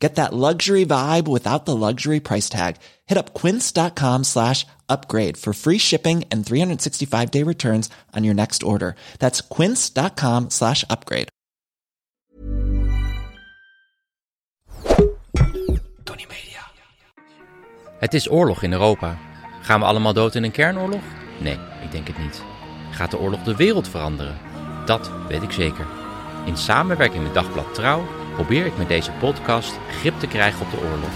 Get that luxury vibe without the luxury price tag. Hit up quince.com slash upgrade for free shipping and 365 day returns on your next order. That's quince.com slash upgrade. Tony Media. Het is oorlog in Europa. Gaan we allemaal dood in een kernoorlog? Nee, ik denk het niet. Gaat de oorlog de wereld veranderen? Dat weet ik zeker. In samenwerking met Dagblad Trouw probeer ik met deze podcast grip te krijgen op de oorlog.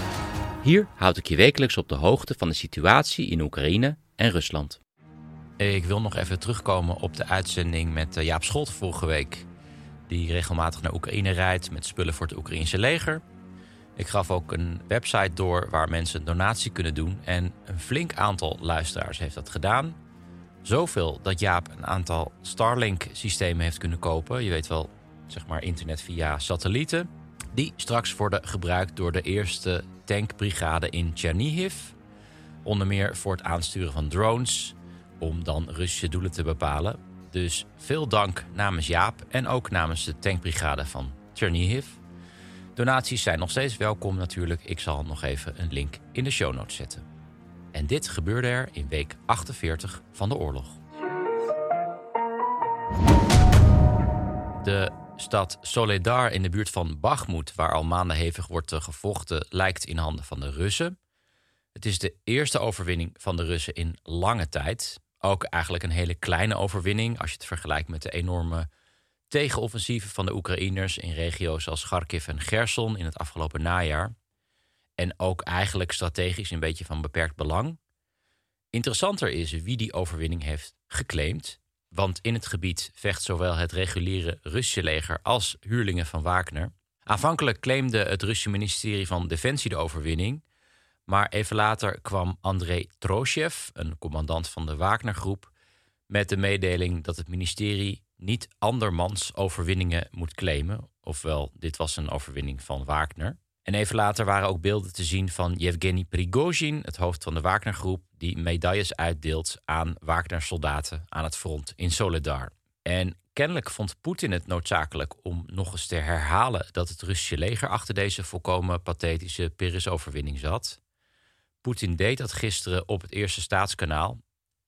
Hier houd ik je wekelijks op de hoogte van de situatie in Oekraïne en Rusland. Ik wil nog even terugkomen op de uitzending met eh, Jaap Scholt vorige week. Die regelmatig naar Oekraïne rijdt met spullen voor het Oekraïnse leger. Ik gaf ook een website door waar mensen een donatie kunnen doen. En een flink aantal luisteraars heeft dat gedaan. Zoveel dat Jaap een aantal Starlink-systemen heeft kunnen kopen. Je weet wel, zeg maar internet via satellieten. Die straks worden gebruikt door de eerste tankbrigade in Chernihiv. Onder meer voor het aansturen van drones, om dan Russische doelen te bepalen. Dus veel dank namens Jaap en ook namens de tankbrigade van Chernihiv. Donaties zijn nog steeds welkom natuurlijk. Ik zal nog even een link in de show notes zetten. En dit gebeurde er in week 48 van de oorlog. De stad Soledar in de buurt van Bakhmut, waar al maanden hevig wordt eh, gevochten, lijkt in handen van de Russen. Het is de eerste overwinning van de Russen in lange tijd. Ook eigenlijk een hele kleine overwinning als je het vergelijkt met de enorme tegenoffensieven van de Oekraïners in regio's als Kharkiv en Gerson in het afgelopen najaar. En ook eigenlijk strategisch een beetje van beperkt belang. Interessanter is wie die overwinning heeft geclaimd. Want in het gebied vecht zowel het reguliere Russische leger als huurlingen van Wagner. Aanvankelijk claimde het Russische ministerie van Defensie de overwinning. Maar even later kwam Andrei Troshev, een commandant van de Wagner-groep, met de mededeling dat het ministerie niet andermans overwinningen moet claimen. Ofwel, dit was een overwinning van Wagner. En even later waren ook beelden te zien van Yevgeny Prigozhin, het hoofd van de Wagner-groep, die medailles uitdeelt aan Wagner-soldaten aan het front in Soledar. En kennelijk vond Poetin het noodzakelijk om nog eens te herhalen dat het Russische leger achter deze volkomen pathetische Pyrrhus-overwinning zat. Poetin deed dat gisteren op het eerste staatskanaal.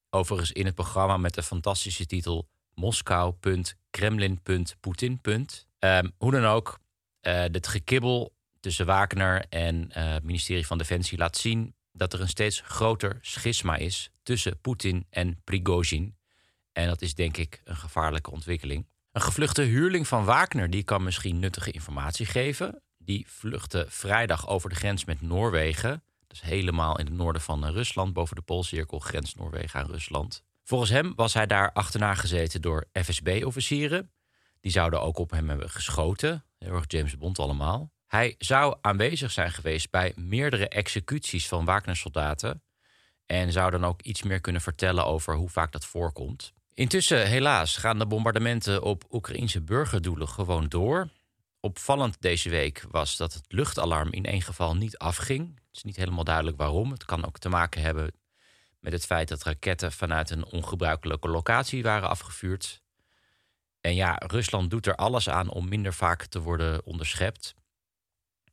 Overigens in het programma met de fantastische titel Moskou.Kremlin.Poetin. Um, hoe dan ook, uh, dit gekibbel tussen Wagner en het ministerie van Defensie laat zien dat er een steeds groter schisma is tussen Poetin en Prigozhin. En dat is denk ik een gevaarlijke ontwikkeling. Een gevluchte huurling van Wagner die kan misschien nuttige informatie geven. Die vluchtte vrijdag over de grens met Noorwegen. Is helemaal in het noorden van Rusland, boven de Poolcirkel, grens Noorwegen aan Rusland. Volgens hem was hij daar achterna gezeten door FSB-officieren. Die zouden ook op hem hebben geschoten. Heel erg James Bond allemaal. Hij zou aanwezig zijn geweest bij meerdere executies van Wagner-soldaten. En zou dan ook iets meer kunnen vertellen over hoe vaak dat voorkomt. Intussen, helaas, gaan de bombardementen op Oekraïnse burgerdoelen gewoon door. Opvallend deze week was dat het luchtalarm in één geval niet afging. Het is niet helemaal duidelijk waarom. Het kan ook te maken hebben met het feit dat raketten vanuit een ongebruikelijke locatie waren afgevuurd. En ja, Rusland doet er alles aan om minder vaak te worden onderschept.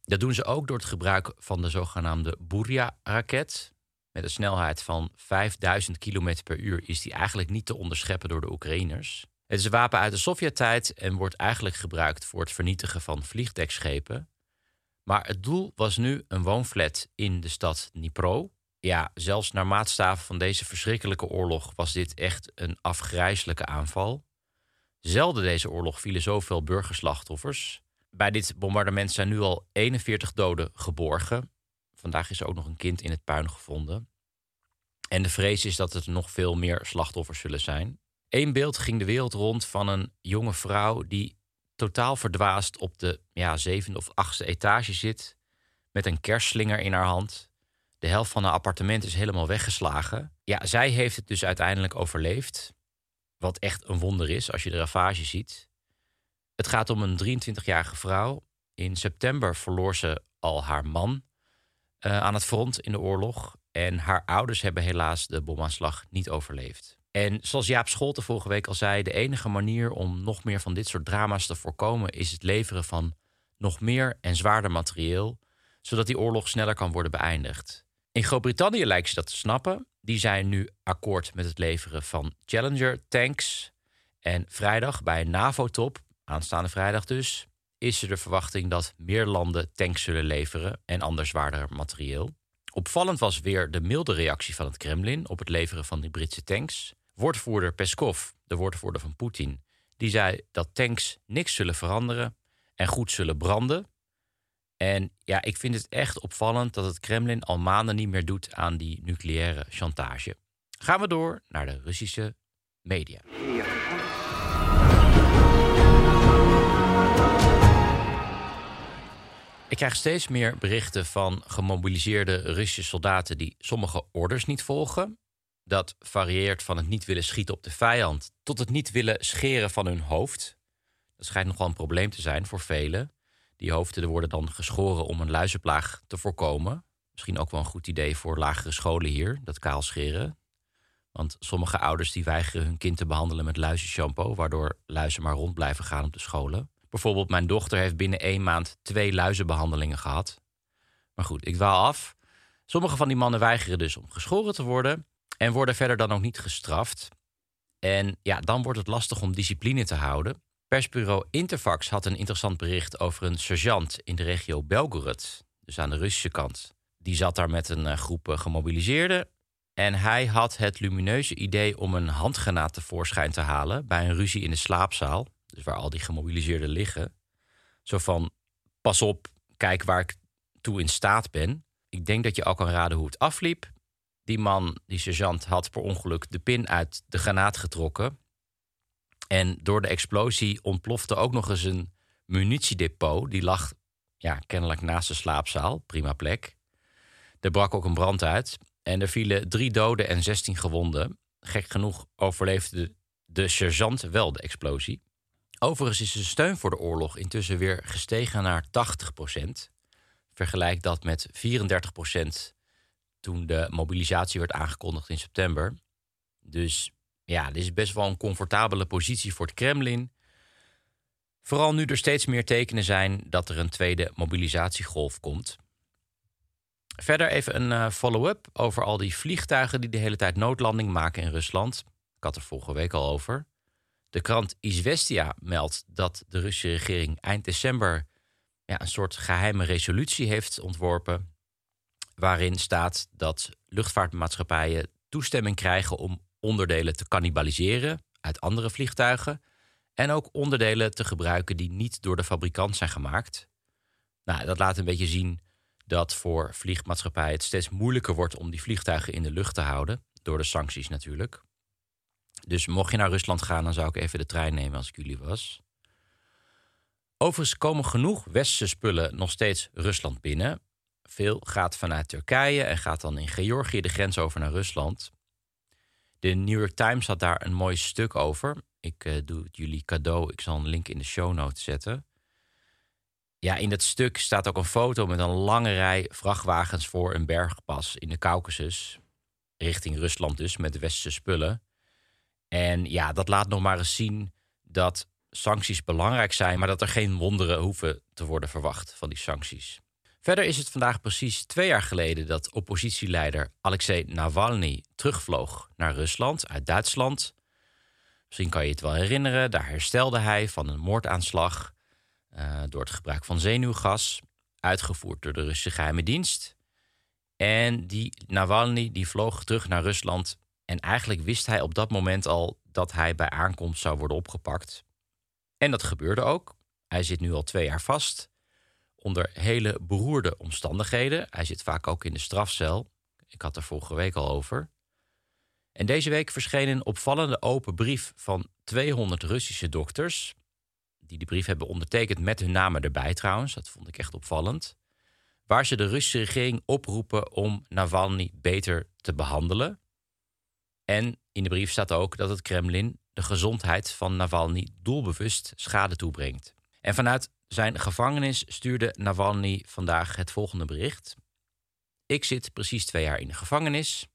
Dat doen ze ook door het gebruik van de zogenaamde Buria-raket. Met een snelheid van 5000 km per uur is die eigenlijk niet te onderscheppen door de Oekraïners. Het is een wapen uit de Sovjet-tijd en wordt eigenlijk gebruikt voor het vernietigen van vliegdekschepen. Maar het doel was nu een woonflat in de stad Dnipro. Ja, zelfs naar maatstaven van deze verschrikkelijke oorlog was dit echt een afgrijzelijke aanval. Zelden deze oorlog vielen zoveel burgerslachtoffers. Bij dit bombardement zijn nu al 41 doden geborgen. Vandaag is er ook nog een kind in het puin gevonden. En de vrees is dat er nog veel meer slachtoffers zullen zijn. Eén beeld ging de wereld rond van een jonge vrouw die totaal verdwaasd op de ja, zevende of achtste etage zit. Met een kerstslinger in haar hand. De helft van haar appartement is helemaal weggeslagen. Ja, zij heeft het dus uiteindelijk overleefd. Wat echt een wonder is als je de ravage ziet. Het gaat om een 23-jarige vrouw. In september verloor ze al haar man uh, aan het front in de oorlog. En haar ouders hebben helaas de bomaanslag niet overleefd. En zoals Jaap Scholte vorige week al zei, de enige manier om nog meer van dit soort drama's te voorkomen is het leveren van nog meer en zwaarder materieel, zodat die oorlog sneller kan worden beëindigd. In Groot-Brittannië lijkt ze dat te snappen. Die zijn nu akkoord met het leveren van Challenger tanks. En vrijdag bij een NAVO-top, aanstaande vrijdag dus, is er de verwachting dat meer landen tanks zullen leveren en ander zwaarder materieel. Opvallend was weer de milde reactie van het Kremlin op het leveren van die Britse tanks. Woordvoerder Peskov, de woordvoerder van Poetin, die zei dat tanks niks zullen veranderen en goed zullen branden. En ja, ik vind het echt opvallend dat het Kremlin al maanden niet meer doet aan die nucleaire chantage. Gaan we door naar de Russische media. Ik krijg steeds meer berichten van gemobiliseerde Russische soldaten die sommige orders niet volgen. Dat varieert van het niet willen schieten op de vijand tot het niet willen scheren van hun hoofd. Dat schijnt nogal een probleem te zijn voor velen. Die hoofden worden dan geschoren om een luizenplaag te voorkomen. Misschien ook wel een goed idee voor lagere scholen hier, dat kaal scheren. Want sommige ouders die weigeren hun kind te behandelen met luizenshampoo, waardoor luizen maar rond blijven gaan op de scholen. Bijvoorbeeld, mijn dochter heeft binnen één maand twee luizenbehandelingen gehad. Maar goed, ik dwaal af. Sommige van die mannen weigeren dus om geschoren te worden en worden verder dan ook niet gestraft. En ja, dan wordt het lastig om discipline te houden. Persbureau Interfax had een interessant bericht over een sergeant in de regio Belgorod, dus aan de Russische kant. Die zat daar met een eh, groep eh, gemobiliseerden en hij had het lumineuze idee om een handgranaat tevoorschijn te halen bij een ruzie in de slaapzaal dus waar al die gemobiliseerden liggen. Zo van, pas op, kijk waar ik toe in staat ben. Ik denk dat je al kan raden hoe het afliep. Die man, die sergeant, had per ongeluk de pin uit de granaat getrokken. En door de explosie ontplofte ook nog eens een munitiedepot. Die lag ja, kennelijk naast de slaapzaal. Prima plek. Er brak ook een brand uit. En er vielen drie doden en zestien gewonden. Gek genoeg overleefde de, sergeant wel de explosie. Overigens is de steun voor de oorlog intussen weer gestegen naar 80% Vergelijk dat met 34% toen de mobilisatie werd aangekondigd in september. Dus ja, dit is best wel een comfortabele positie voor het Kremlin. Vooral nu er steeds meer tekenen zijn dat er een tweede mobilisatiegolf komt. Verder even een eh, follow-up over al die vliegtuigen die de hele tijd noodlanding maken in Rusland. Ik had er vorige week al over. De krant Izvestia meldt dat de Russische regering eind december ja, een soort geheime resolutie heeft ontworpen. Waarin staat dat luchtvaartmaatschappijen toestemming krijgen om onderdelen te cannibaliseren uit andere vliegtuigen. En ook onderdelen te gebruiken die niet door de fabrikant zijn gemaakt. Nou, dat laat een beetje zien dat voor vliegmaatschappijen het steeds moeilijker wordt om die vliegtuigen in de lucht te houden. Door de sancties natuurlijk. Dus mocht je naar Rusland gaan, dan zou ik even de trein nemen als ik jullie was. Overigens komen genoeg westerse spullen nog steeds Rusland binnen. Veel gaat vanuit Turkije en gaat dan in Georgië de grens over naar Rusland. De New York Times had daar een mooi stuk over. Ik uh, doe het jullie cadeau. Ik zal een link in de show notes zetten. Ja, in dat stuk staat ook een foto met een lange rij vrachtwagens voor een bergpas in de Caucasus. Richting Rusland dus, met westerse spullen. En ja, dat laat nog maar eens zien dat sancties belangrijk zijn, maar dat er geen wonderen hoeven te worden verwacht van die sancties. Verder is het vandaag precies twee jaar geleden dat oppositieleider Alexei Navalny terugvloog naar Rusland uit Duitsland. Misschien kan je het wel herinneren, daar herstelde hij van een moordaanslag uh, door het gebruik van zenuwgas, uitgevoerd door de Russische geheime dienst. En die Navalny die vloog terug naar Rusland en eigenlijk wist hij op dat moment al dat hij bij aankomst zou worden opgepakt. En dat gebeurde ook. Hij zit nu al twee jaar vast. Onder hele beroerde omstandigheden. Hij zit vaak ook in de strafcel. Ik had er vorige week al over. En deze week verscheen een opvallende open brief van 200 Russische dokters. Die de brief hebben ondertekend met hun namen erbij trouwens. Dat vond ik echt opvallend. Waar ze de Russische regering oproepen om Navalny beter te behandelen. En in de brief staat ook dat het Kremlin de gezondheid van Navalny doelbewust schade toebrengt. En vanuit zijn gevangenis stuurde Navalny vandaag het volgende bericht. Ik zit precies twee jaar in de gevangenis.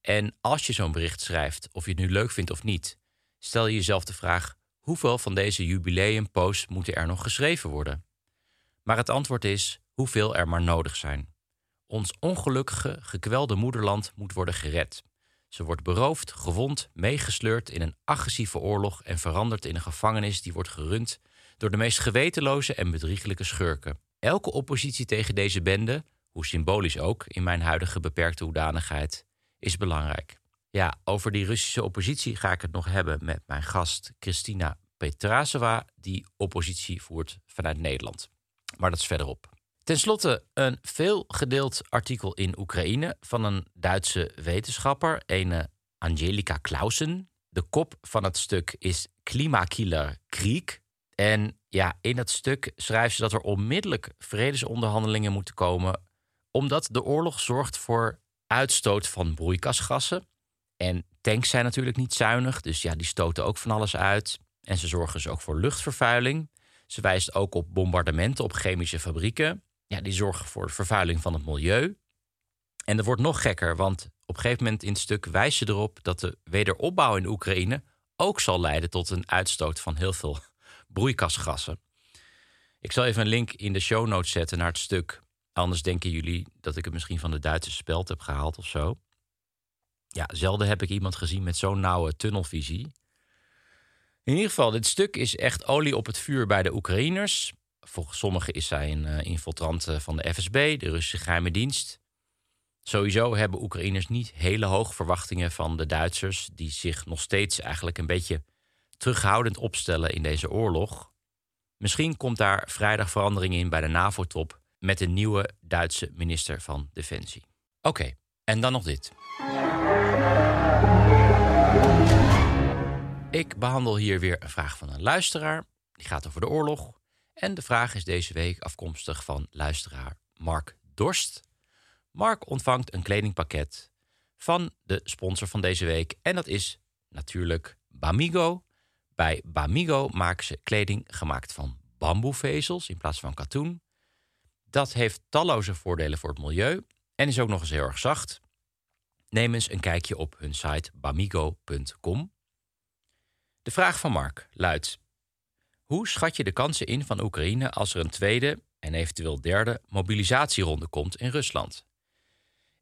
En als je zo'n bericht schrijft, of je het nu leuk vindt of niet, stel je jezelf de vraag: hoeveel van deze jubileumposts moeten er nog geschreven worden? Maar het antwoord is hoeveel er maar nodig zijn. Ons ongelukkige, gekwelde moederland moet worden gered. Ze wordt beroofd, gewond, meegesleurd in een agressieve oorlog en veranderd in een gevangenis die wordt gerund door de meest gewetenloze en bedrieglijke schurken. Elke oppositie tegen deze bende, hoe symbolisch ook in mijn huidige beperkte hoedanigheid, is belangrijk. Ja, over die Russische oppositie ga ik het nog hebben met mijn gast Christina Petrasova, die oppositie voert vanuit Nederland. Maar dat is verderop. Ten slotte een veel gedeeld artikel in Oekraïne van een Duitse wetenschapper, een Angelika Clausen. De kop van het stuk is Klimakiller Krieg. En ja, in dat stuk schrijft ze dat er onmiddellijk vredesonderhandelingen moeten komen, omdat de oorlog zorgt voor uitstoot van broeikasgassen. En tanks zijn natuurlijk niet zuinig, dus ja, die stoten ook van alles uit. En ze zorgen dus ook voor luchtvervuiling. Ze wijst ook op bombardementen op chemische fabrieken. Ja, die zorgen voor vervuiling van het milieu. En dat wordt nog gekker, want op een gegeven moment in het stuk wijst ze erop dat de wederopbouw in Oekraïne ook zal leiden tot een uitstoot van heel veel broeikasgassen. Ik zal even een link in de show notes zetten naar het stuk. Anders denken jullie dat ik het misschien van de Duitse speld heb gehaald of zo. Ja, zelden heb ik iemand gezien met zo'n nauwe tunnelvisie. In ieder geval, dit stuk is echt olie op het vuur bij de Oekraïners. Volgens sommigen is zij een uh, infiltrant eh, van de FSB, de Russische geheime dienst. Sowieso hebben Oekraïners niet hele hoge verwachtingen van de Duitsers, die zich nog steeds eigenlijk een beetje terughoudend opstellen in deze oorlog. Misschien komt daar vrijdag verandering in bij de NAVO-top met een nieuwe Duitse minister van Defensie. Oké, en dan nog dit. Ik behandel hier weer een vraag van een luisteraar. Die gaat over de oorlog. En de vraag is deze week afkomstig van luisteraar Mark Dorst. Mark ontvangt een kledingpakket van de sponsor van deze week. En dat is natuurlijk Bamigo. Bij Bamigo maken ze kleding gemaakt van bamboevezels in plaats van katoen. Dat heeft talloze voordelen voor het milieu en is ook nog eens heel erg zacht. Neem eens een kijkje op hun site bamigo.com. De vraag van Mark luidt: Hoe schat je de kansen in van Oekraïne als er een tweede en eventueel derde mobilisatieronde komt in Rusland?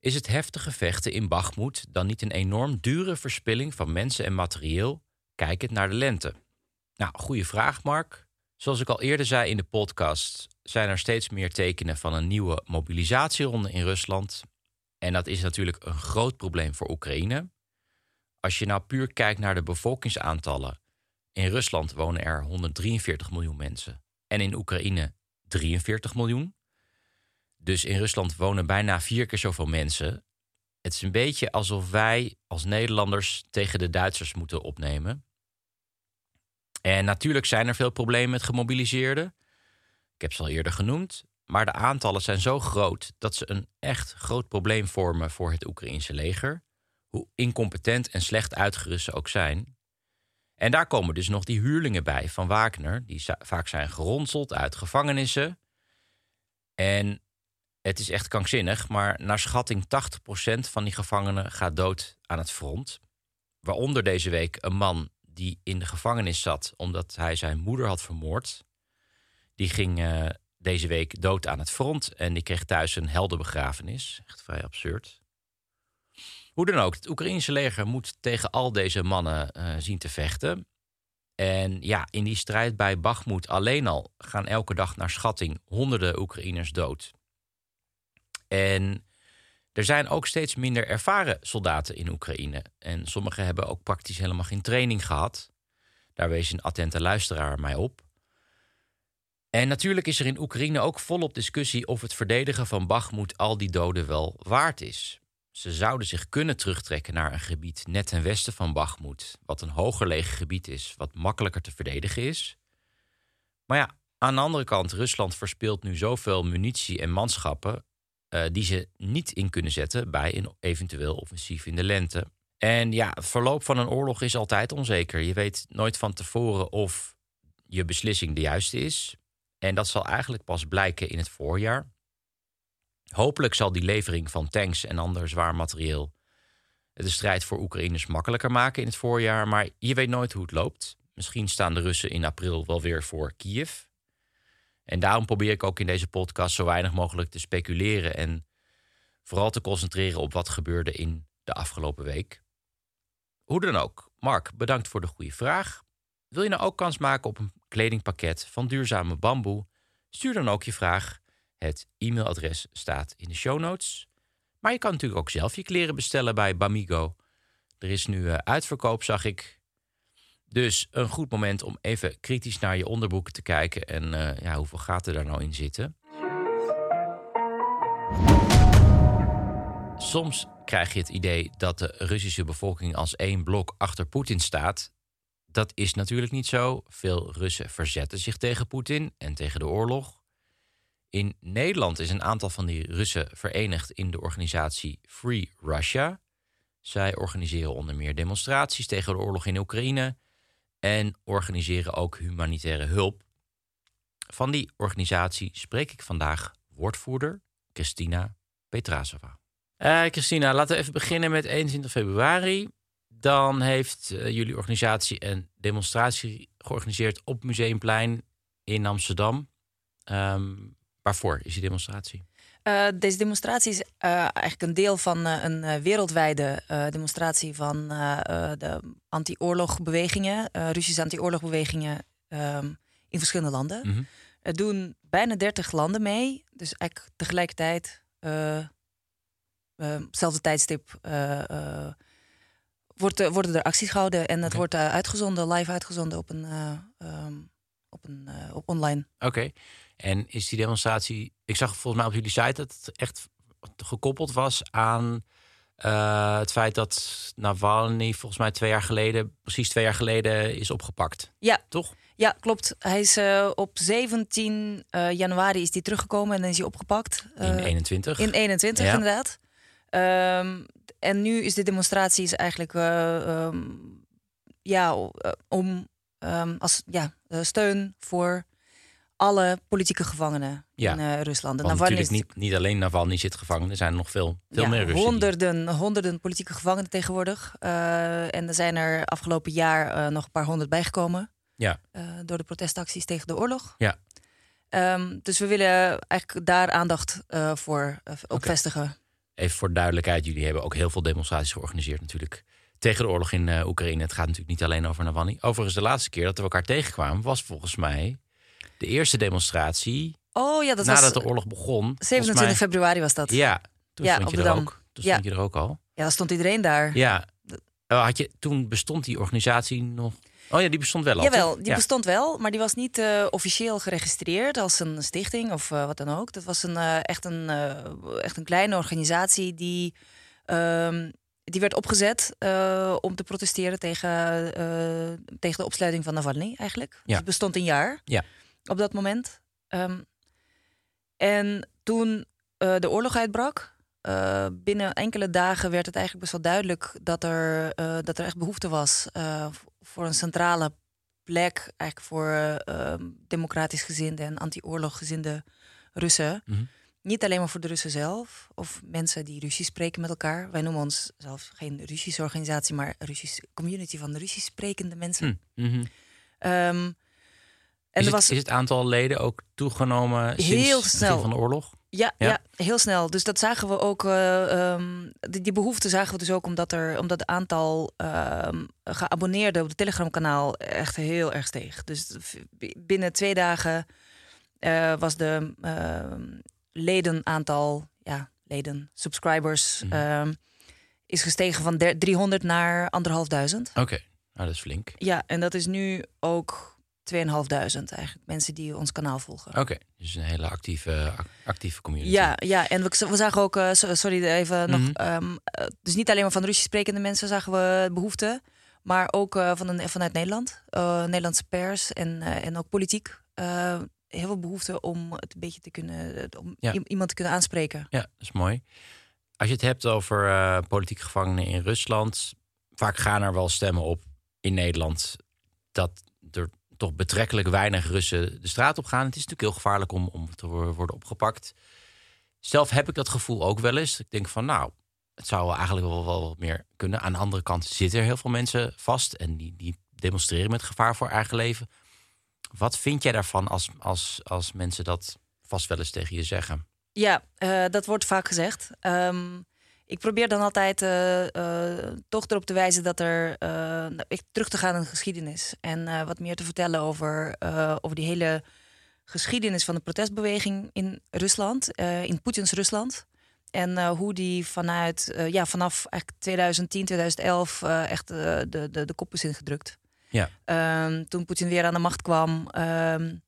Is het heftige vechten in Bakhmut dan niet een enorm dure verspilling van mensen en materieel, kijkend naar de lente? Nou, goede vraag, Mark. Zoals ik al eerder zei in de podcast, zijn er steeds meer tekenen van een nieuwe mobilisatieronde in Rusland. En dat is natuurlijk een groot probleem voor Oekraïne. Als je nou puur kijkt naar de bevolkingsaantallen. In Rusland wonen er 143 miljoen mensen. En in Oekraïne 43 miljoen. Dus in Rusland wonen bijna vier keer zoveel mensen. Het is een beetje alsof wij als Nederlanders tegen de Duitsers moeten opnemen. En natuurlijk zijn er veel problemen met gemobiliseerden. Ik heb ze al eerder genoemd. Maar de aantallen zijn zo groot dat ze een echt groot probleem vormen voor het Oekraïnse leger. Hoe incompetent en slecht uitgerust ze ook zijn. En daar komen dus nog die huurlingen bij van Wagner, die vaak zijn geronseld uit gevangenissen. En het is echt krankzinnig, maar naar schatting 80% van die gevangenen gaat dood aan het front. Waaronder deze week een man die in de gevangenis zat omdat hij zijn moeder had vermoord. Die ging uh, deze week dood aan het front en die kreeg thuis een heldenbegrafenis. Echt vrij absurd. Hoe dan ook, het Oekraïnse leger moet tegen al deze mannen uh, zien te vechten. En ja, in die strijd bij Bakhmut alleen al gaan elke dag naar schatting honderden Oekraïners dood. En er zijn ook steeds minder ervaren soldaten in Oekraïne. En sommigen hebben ook praktisch helemaal geen training gehad. Daar wees een attente luisteraar mij op. En natuurlijk is er in Oekraïne ook volop discussie of het verdedigen van Bakhmut al die doden wel waard is. Ze zouden zich kunnen terugtrekken naar een gebied net ten westen van Bakhmut, wat een hoger gelegen gebied is, wat makkelijker te verdedigen is. Maar ja, aan de andere kant, Rusland verspeelt nu zoveel munitie en manschappen uh, die ze niet in kunnen zetten bij een eventueel offensief in de lente. En ja, het verloop van een oorlog is altijd onzeker. Je weet nooit van tevoren of je beslissing de juiste is. En dat zal eigenlijk pas blijken in het voorjaar. Hopelijk zal die levering van tanks en ander zwaar materieel de strijd voor Oekraïners makkelijker maken in het voorjaar. Maar je weet nooit hoe het loopt. Misschien staan de Russen in april wel weer voor Kiev. En daarom probeer ik ook in deze podcast zo weinig mogelijk te speculeren en vooral te concentreren op wat gebeurde in de afgelopen week. Hoe dan ook, Mark, bedankt voor de goede vraag. Wil je nou ook kans maken op een kledingpakket van duurzame bamboe? Stuur dan ook je vraag. Het e-mailadres staat in de show notes. Maar je kan natuurlijk ook zelf je kleren bestellen bij Bamigo. Er is nu uh, uitverkoop, zag ik. Dus een goed moment om even kritisch naar je onderboeken te kijken en uh, ja, hoeveel gaten daar nou in zitten. Soms krijg je het idee dat de Russische bevolking als één blok achter Poetin staat. Dat is natuurlijk niet zo. Veel Russen verzetten zich tegen Poetin en tegen de oorlog. In Nederland is een aantal van die Russen verenigd in de organisatie Free Russia. Zij organiseren onder meer demonstraties tegen de oorlog in Oekraïne en organiseren ook humanitaire hulp. Van die organisatie spreek ik vandaag woordvoerder Christina Petrasova. Uh, Christina, laten we even beginnen met 21 februari. Dan heeft uh, jullie organisatie een demonstratie georganiseerd op Museumplein in Amsterdam. Um, waarvoor is die demonstratie? Uh, deze demonstratie is uh, eigenlijk een deel van uh, een wereldwijde demonstratie van de anti-oorlogbewegingen, Russische anti-oorlogbewegingen um, in verschillende landen. Mm -hmm. Er doen bijna 30 landen mee, dus eigenlijk tegelijkertijd, op hetzelfde tijdstip, wordt, worden er acties gehouden en het okay. wordt uitgezonden, live uitgezonden op een, um, op een op online. Oké. Okay. En is die demonstratie, ik zag volgens mij op jullie site dat het echt gekoppeld was aan uh, het feit dat Navalny volgens mij twee jaar geleden, precies twee jaar geleden, is opgepakt. Ja, toch? Ja, klopt. Hij is uh, op 17 uh, januari is hij teruggekomen en dan is hij opgepakt. in 21. In 21, ja. inderdaad. Um, en nu is de demonstratie is eigenlijk um, ja, om um, als ja, steun voor alle politieke gevangenen ja. in uh, Rusland. Want natuurlijk niet, niet alleen Navalny zit gevangen. Er zijn nog veel, veel ja, meer Russen. Honderden, die... honderden politieke gevangenen tegenwoordig. Uh, en er zijn er afgelopen jaar uh, nog een paar honderd bijgekomen. Ja. door de protestacties tegen de oorlog. Ja. Um, dus we willen eigenlijk daar aandacht voor op okay. vestigen. Even voor duidelijkheid, jullie hebben ook heel veel demonstraties georganiseerd natuurlijk. Tegen de oorlog in Oekraïne. Het gaat natuurlijk niet alleen over Navalny. Overigens, de laatste keer dat we elkaar tegenkwamen was volgens mij de eerste demonstratie. Oh ja, dat nadat was, de oorlog begon. 27 mij, februari was dat. Ja, toen ja, stond je er Dam. ook. Toen ja. stond je er ook al. Ja, dan stond iedereen daar. Ja. Had je, toen bestond die organisatie nog. Oh ja, die bestond wel al. Jawel, die bestond wel, maar die was niet uh, officieel geregistreerd als een stichting of uh, wat dan ook. Dat was een, uh, echt, een, echt een kleine organisatie die. die werd opgezet om te protesteren tegen, tegen de opsluiting van Navalny eigenlijk. Ja. Dus het bestond een jaar Ja. Op dat moment. Um, en toen uh, de oorlog uitbrak, binnen enkele dagen werd het eigenlijk best wel duidelijk dat er, dat er echt behoefte was voor een centrale plek, eigenlijk voor democratisch gezinde en anti-oorloggezinde Russen. Mm -hmm. Niet alleen maar voor de Russen zelf of mensen die Russisch spreken met elkaar. Wij noemen ons zelf geen Russische organisatie, maar Russisch community van Russisch sprekende mensen. Mm -hmm. um, en is, het, was, is het aantal leden ook toegenomen heel sinds snel. van de oorlog? Ja, ja, ja. heel snel. Dus dat zagen we ook. Uh, um, die, die, behoefte zagen we dus ook omdat er omdat het aantal uh, geabonneerden op het Telegram-kanaal echt heel erg steeg. Dus binnen twee dagen uh, was de ledenaantal, ja, leden, subscribers, mm -hmm. is gestegen van 300 naar anderhalfduizend. Oké, okay. nou, dat is flink. Ja, en dat is nu ook 2500 eigenlijk mensen die ons kanaal volgen. Oké, okay, dus een hele actieve, actieve community. Ja, ja en we, we zagen ook, uh, sorry even mm -hmm. nog, um, dus niet alleen maar van Russisch sprekende mensen zagen we behoeften, maar ook uh, van een, vanuit Nederland, Nederlandse pers en, en ook politiek. heel veel behoefte om het een beetje te kunnen, om ja. iemand te kunnen aanspreken. Ja, dat is mooi. Als je het hebt over politieke gevangenen in Rusland, vaak gaan er wel stemmen op in Nederland dat toch betrekkelijk weinig Russen de straat op gaan. Het is natuurlijk heel gevaarlijk om, om te worden opgepakt. Zelf heb ik dat gevoel ook wel eens. Ik denk van nou, het zou eigenlijk wel, wat meer kunnen. Aan de andere kant zitten er heel veel mensen vast en die, die demonstreren met gevaar voor eigen leven. Wat vind jij daarvan als, als, als mensen dat vast wel eens tegen je zeggen? Ja, uh, dat wordt vaak gezegd. Um, ik probeer dan altijd uh, uh, toch erop te wijzen dat er ik terug te gaan in de geschiedenis en wat meer te vertellen over, over die hele geschiedenis van de protestbeweging in Rusland, in Poetins Rusland. En hoe die vanuit, ja, vanaf eigenlijk 2010, 2011 echt de, de, de kop is ingedrukt. Ja. Um, toen Poetin weer aan de macht kwam. Um,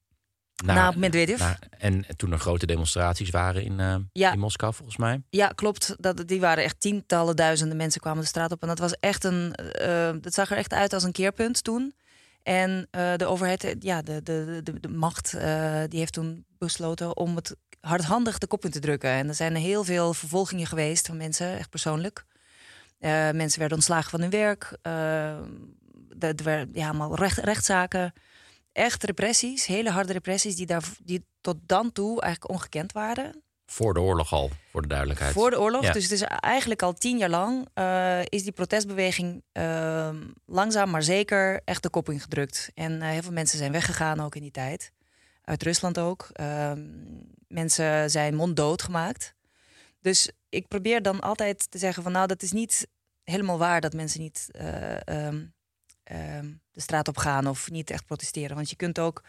na, na Medvedev. Na, en toen er grote demonstraties waren in, uh, ja. in Moskou, volgens mij. Ja, klopt. Dat, die waren echt tientallen duizenden mensen kwamen de straat op. En dat was echt een. Uh, dat zag er echt uit als een keerpunt toen. En uh, de overheid, ja, de, de, de, de macht, die heeft toen besloten om het hardhandig de kop in te drukken. En er zijn heel veel vervolgingen geweest van mensen, echt persoonlijk. mensen werden ontslagen van hun werk er werden ja, allemaal recht, rechtszaken. Echt repressies, hele harde repressies, die, daar, die tot dan toe eigenlijk ongekend waren. Voor de oorlog al, voor de duidelijkheid. Voor de oorlog. Dus het is eigenlijk al tien jaar lang uh, is die protestbeweging uh, langzaam maar zeker echt de kop ingedrukt. En uh, heel veel mensen zijn weggegaan ook in die tijd. Uit Rusland ook. Ehm, mensen zijn monddood gemaakt. Dus ik probeer dan altijd te zeggen van nou, dat is niet helemaal waar dat mensen niet um, Ehm, de straat op gaan of niet echt protesteren. Want je kunt ook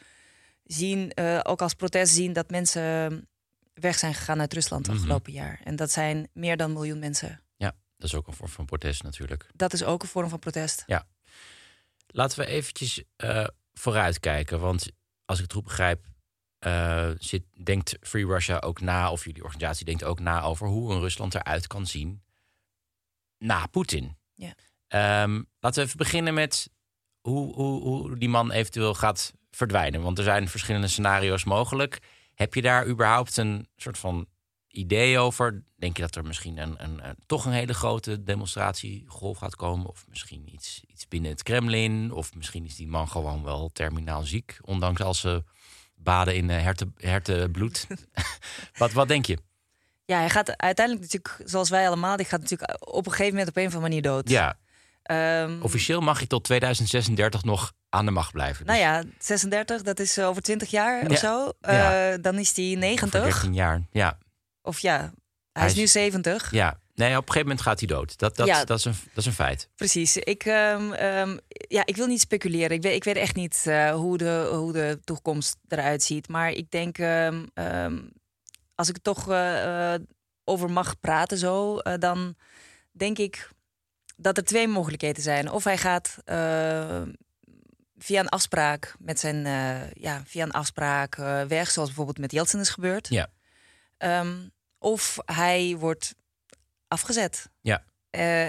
zien, uh, ook als protest zien, dat mensen weg zijn gegaan uit Rusland het mhm. afgelopen jaar. En dat zijn meer dan een miljoen mensen. Ja, dat is ook een vorm van protest natuurlijk. Dat is ook een vorm van protest. Ja. Laten we eventjes uh, vooruitkijken. Want als ik het goed begrijp, uh, zit, denkt Free Russia ook na, of jullie organisatie denkt ook na over hoe een Rusland eruit kan zien na Poetin. Ja. Um, laten we even beginnen met hoe, hoe, hoe die man eventueel gaat verdwijnen. Want er zijn verschillende scenario's mogelijk. Heb je daar überhaupt een soort van idee over? Denk je dat er misschien een, een, toch een hele grote demonstratiegolf gaat komen? Of misschien iets, iets binnen het Kremlin? Of misschien is die man gewoon wel terminaal ziek, ondanks al ze baden in herten, hertenbloed. wat, wat denk je? Ja, hij gaat uiteindelijk natuurlijk, zoals wij allemaal, die gaat natuurlijk op een gegeven moment op een of andere manier dood. Ja, Um, Officieel mag je tot 2036 nog aan de macht blijven. Nou dus. Nou ja, 36, dat is over 20 jaar of zo. Uh, dan is hij 90. Over 13 jaar, ja. Of ja, hij, is, nu 70. Ja, nee, op een gegeven moment gaat hij dood. Dat, dat, ja. dat, is, een, dat is een feit. Precies. Ik, um, um, ja, ik wil niet speculeren. Ik weet, ik weet echt niet uh, hoe, de, hoe de toekomst eruit ziet. Maar ik denk, als ik toch uh, over mag praten zo, dan denk ik dat er twee mogelijkheden zijn. Of hij gaat uh, via een afspraak met zijn uh, ja, via een afspraak uh, weg, zoals bijvoorbeeld met Jeltsin is gebeurd. Ja. Um, of hij wordt afgezet. Ja.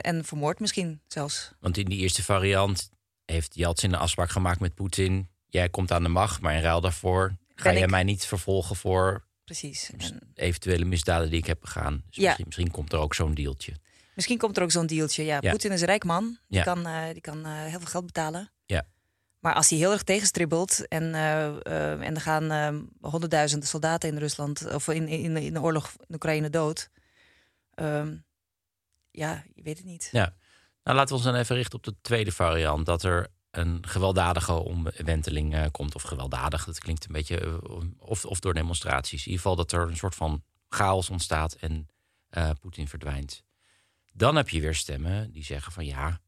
en vermoord misschien zelfs. Want in die eerste variant heeft Jeltsin een afspraak gemaakt met Poetin. Jij komt aan de macht, maar in ruil daarvoor ga je mij niet vervolgen voor Precies. eventuele misdaden die ik heb begaan. Dus ja. misschien, misschien komt er ook zo'n deeltje. Misschien komt er ook zo'n dealtje. Ja, Poetin is een rijk man. Die kan, uh, die kan uh, heel veel geld betalen. Ja. Maar als hij heel erg tegenstribbelt en, uh, en er gaan honderdduizenden soldaten in Rusland of in, in, in de oorlog in Oekraïne dood. Um, ja, je weet het niet. Ja. Nou, laten we ons dan even richten op de tweede variant. Dat er een gewelddadige omwenteling komt. Of gewelddadig, dat klinkt een beetje. of, of door demonstraties. In ieder geval dat er een soort van chaos ontstaat en Poetin verdwijnt. Dan heb je weer stemmen die zeggen van ja,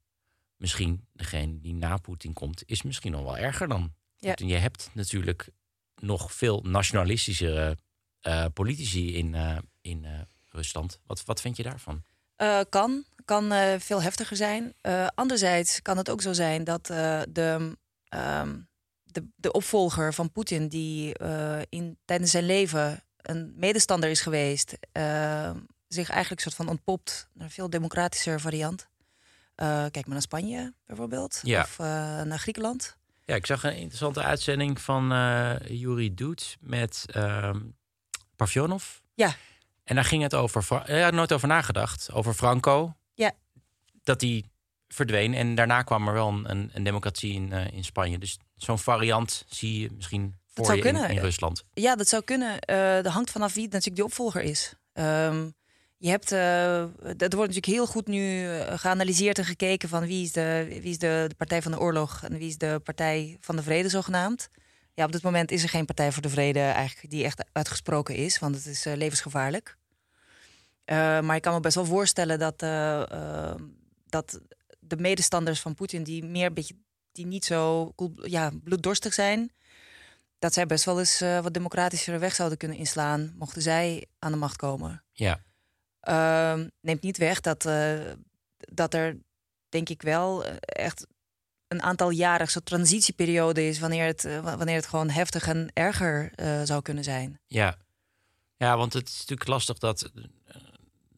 misschien degene die na Poetin komt, is misschien nog wel erger dan ja. Je hebt natuurlijk nog veel nationalistischere uh, politici in, uh, in uh, Rusland. Wat, wat vind je daarvan? kan, kan veel heftiger zijn. anderzijds kan het ook zo zijn dat de, um, de, de opvolger van Poetin, die in, tijdens zijn leven een medestander is geweest, zich eigenlijk soort van ontpopt naar een veel democratischer variant. Uh, kijk maar naar Spanje bijvoorbeeld. Ja. Of uh, naar Griekenland. Ja, ik zag een interessante uitzending van uh, Yuri Doet met uh. Ja. En daar ging het over. Hij had nooit over nagedacht. Over Franco. Ja. Dat hij verdween. En daarna kwam er wel een, een, democratie in, uh, in Spanje. Dus zo'n variant zie je misschien voor je in, in, Rusland. Ja, dat zou kunnen. Dat hangt vanaf wie natuurlijk die opvolger is. Um, je hebt, uh, er wordt natuurlijk heel goed nu geanalyseerd en gekeken van wie is, de, wie is de, de, Partij van de Oorlog en wie is de Partij van de Vrede zogenaamd. Ja, op dit moment is er geen Partij voor de Vrede eigenlijk die echt uitgesproken is, want het is levensgevaarlijk. maar ik kan me best wel voorstellen dat, dat de medestanders van Poetin, die meer beetje, die niet zo ja, bloeddorstig zijn, dat zij best wel eens wat democratischere weg zouden kunnen inslaan, mochten zij aan de macht komen. Ja. Uh, neemt niet weg dat, uh, dat er, denk ik wel, eh, echt een aantal jaren zo'n transitieperiode is wanneer het, wanneer het gewoon heftig en erger zou kunnen zijn. Ja. ja, want het is natuurlijk lastig dat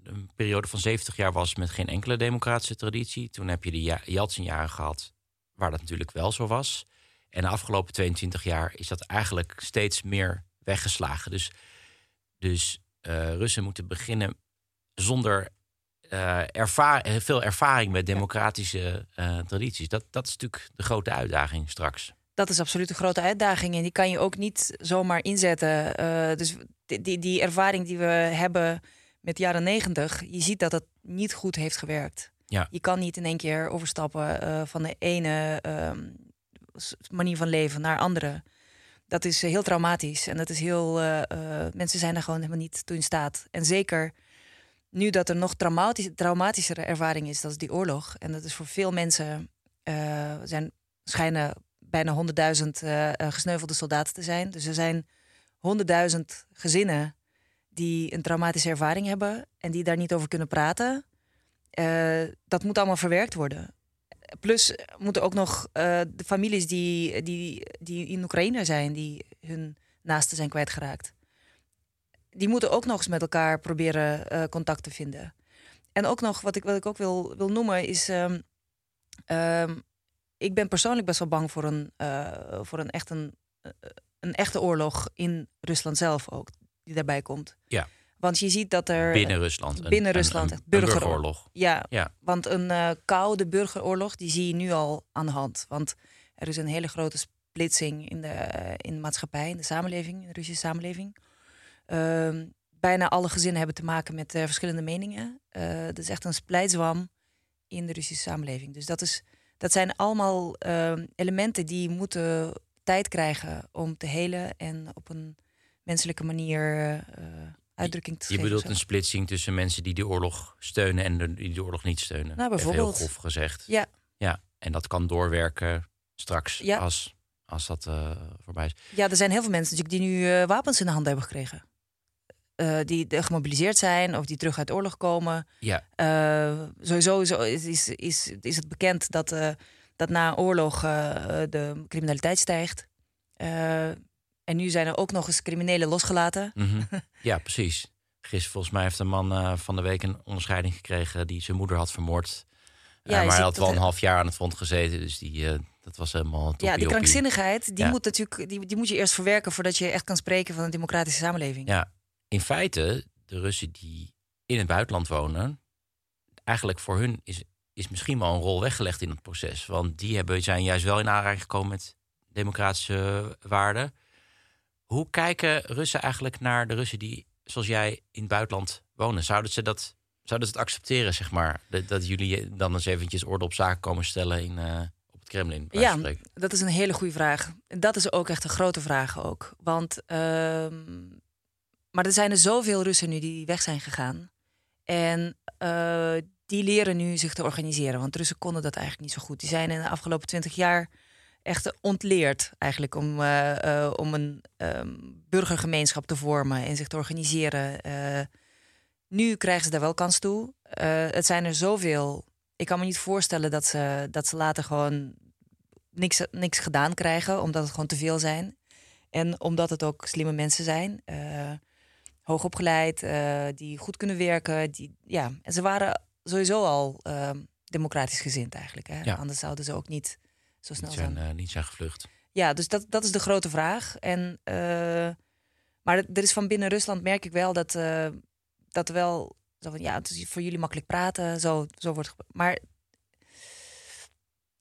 een periode van 70 jaar was met geen enkele democratische traditie. Toen heb je de Yeltsin-jaren gehad, waar dat natuurlijk wel zo was. En de afgelopen 22 jaar is dat eigenlijk steeds meer weggeslagen. Dus, dus Russen moeten beginnen zonder uh, veel ervaring met democratische uh, tradities. Dat, dat is natuurlijk de grote uitdaging straks. Dat is absoluut een grote uitdaging. En die kan je ook niet zomaar inzetten. dus die, die, die ervaring die we hebben met de jaren negentig, je ziet dat het niet goed heeft gewerkt. Ja. Je kan niet in één keer overstappen van de ene uh, manier van leven naar andere. Dat is heel traumatisch en dat is heel. Mensen zijn er gewoon helemaal niet toe in staat. En zeker nu dat er nog traumatisch, traumatischere ervaring is, dat is die oorlog. En dat is voor veel mensen zijn schijnen bijna 100.000 gesneuvelde soldaten te zijn. Dus er zijn 100.000 gezinnen die een traumatische ervaring hebben en die daar niet over kunnen praten. Uh, dat moet allemaal verwerkt worden. Plus moeten ook nog uh, de families die, die, die in Oekraïne zijn, die hun naasten zijn kwijtgeraakt. Die moeten ook nog eens met elkaar proberen uh, contact te vinden. En ook nog, wat ik, wat ik ook wil, wil noemen, is. Um, um, ik ben persoonlijk best wel bang voor een, voor een, echt een, een echte oorlog in Rusland zelf ook die daarbij komt. Ja. Want je ziet dat er. Binnen Rusland. Binnen Rusland. Een, burgeroorlog. Ja, ja. Want een uh, koude burgeroorlog, die zie je nu al aan de hand. Want er is een hele grote splitsing in de, in de maatschappij, in de samenleving, in de Russische samenleving. Uh, bijna alle gezinnen hebben te maken met uh, verschillende meningen. Uh, dat is echt een splijtswam in de Russische samenleving. Dus dat, is, dat zijn allemaal ehm, elementen die moeten tijd krijgen om te helen en op een menselijke manier uh, uitdrukking te je geven. Je bedoelt een splitsing tussen mensen die de oorlog steunen en de, die de oorlog niet steunen. Nou, bijvoorbeeld. Heel grof gezegd. Ja. Ja, en dat kan doorwerken straks ja. als, als dat uh, voorbij is. Ja, er zijn heel veel mensen natuurlijk die nu uh, wapens in de hand hebben gekregen. Uh, die gemobiliseerd zijn of die terug uit oorlog komen. Ja. sowieso is, is, is, is het bekend dat, dat na oorlog de criminaliteit stijgt. En nu zijn er ook nog eens criminelen losgelaten. Mm Ja, precies. Gisteren volgens mij heeft een man uh, van de week een onderscheiding gekregen die zijn moeder had vermoord. Ja, uh, maar hij had wel een half jaar aan het front gezeten, dus die, uh, dat was helemaal. Ja, die krankzinnigheid, die, ja. moet natuurlijk, die, die moet je eerst verwerken voordat je echt kan spreken van een democratische samenleving. Ja, in feite, de Russen die in het buitenland wonen, eigenlijk voor hun is, is misschien wel een rol weggelegd in het proces. Want die hebben, zijn juist wel in aanraking gekomen met democratische waarden. Hoe kijken Russen eigenlijk naar de Russen die, zoals jij, in het buitenland wonen? Zouden ze dat, zouden ze het accepteren, zeg maar? Dat, dat jullie dan eens eventjes orde op zaken komen stellen in, uh, op het Kremlin? Ja, dat is een hele goede vraag. En dat is ook echt een grote vraag ook. Want, uh, maar er zijn er zoveel Russen nu die weg zijn gegaan. En uh, die leren nu zich te organiseren. Want Russen konden dat eigenlijk niet zo goed. Die zijn in de afgelopen twintig jaar echt ontleerd eigenlijk om, uh, uh, om een um, burgergemeenschap te vormen en zich te organiseren. Uh, nu krijgen ze daar wel kans toe. het zijn er zoveel. Ik kan me niet voorstellen dat ze, dat ze later gewoon niks, niks gedaan krijgen, omdat het gewoon te veel zijn. En omdat het ook slimme mensen zijn, hoogopgeleid, die goed kunnen werken. Die, ja. En ze waren sowieso al ehm, democratisch gezind eigenlijk. Hè? Ja. Anders zouden ze ook niet zo snel niet zijn, zijn. Uh, niet zijn gevlucht. Ja, dus dat, dat is de grote vraag. En, uh, maar er is van binnen Rusland merk ik wel dat, uh, dat wel. Zo van, ja, het is voor jullie makkelijk praten. Zo, zo wordt. Maar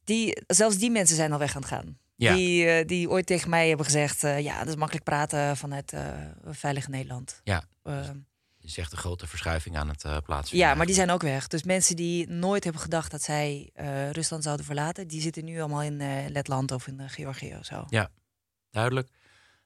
die, zelfs die mensen zijn al weg aan het gaan. Ja. Die, eh, die ooit tegen mij hebben gezegd: eh, ja, dat is makkelijk praten vanuit eh veilig Nederland. Ja, er is echt een grote verschuiving aan het plaatsvinden. ja, maar die zijn ook weg. Dus mensen die nooit hebben gedacht dat zij Rusland zouden verlaten, die zitten nu allemaal in Letland of in Georgië of zo. Duidelijk.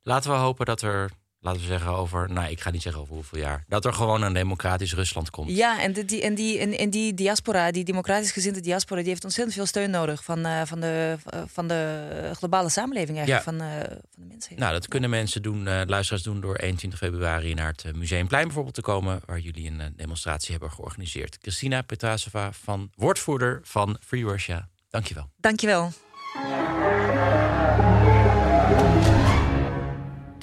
Laten we hopen dat er, laten we zeggen over, nou ik ga niet zeggen over hoeveel jaar, dat er gewoon een democratisch Rusland komt. Ja, en, de, die, en, die, en, en die diaspora, die democratisch gezinde diaspora, die heeft ontzettend veel steun nodig van, eh, van, de, eh, van de globale samenleving eigenlijk, van, eh, van de mensen. Nou, dat kunnen mensen doen, luisteraars doen door 21 februari naar het Museumplein bijvoorbeeld te komen, waar jullie een demonstratie hebben georganiseerd. Christina Petrasova, van woordvoerder van Free Russia. Dankjewel. Dankjewel.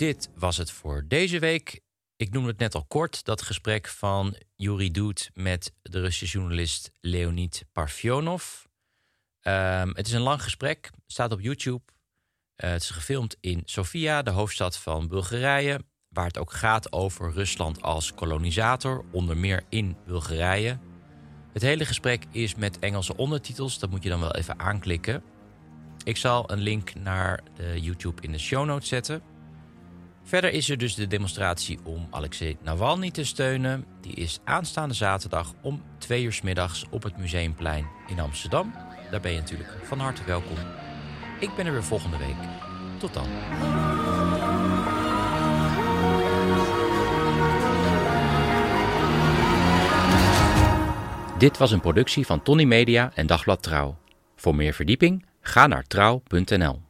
Dit was het voor deze week. Ik noemde het net al kort, dat gesprek van Yuri Doet met de Russische journalist Leonid Parfyonov. Ehm, het is een lang gesprek, staat op YouTube. Eh, het is gefilmd in Sofia, de hoofdstad van Bulgarije, waar het ook gaat over Rusland als kolonisator, onder meer in Bulgarije. Het hele gesprek is met Engelse ondertitels, dat moet je dan wel even aanklikken. Ik zal een link naar de YouTube in de show notes zetten. Verder is er dus de demonstratie om Alexei Navalny te steunen. Die is aanstaande zaterdag om twee uur 's middags op het Museumplein in Amsterdam. Daar ben je natuurlijk van harte welkom. Ik ben er weer volgende week. Tot dan. Dit was een productie van Tony Media en Dagblad Trouw. Voor meer verdieping ga naar trouw.nl.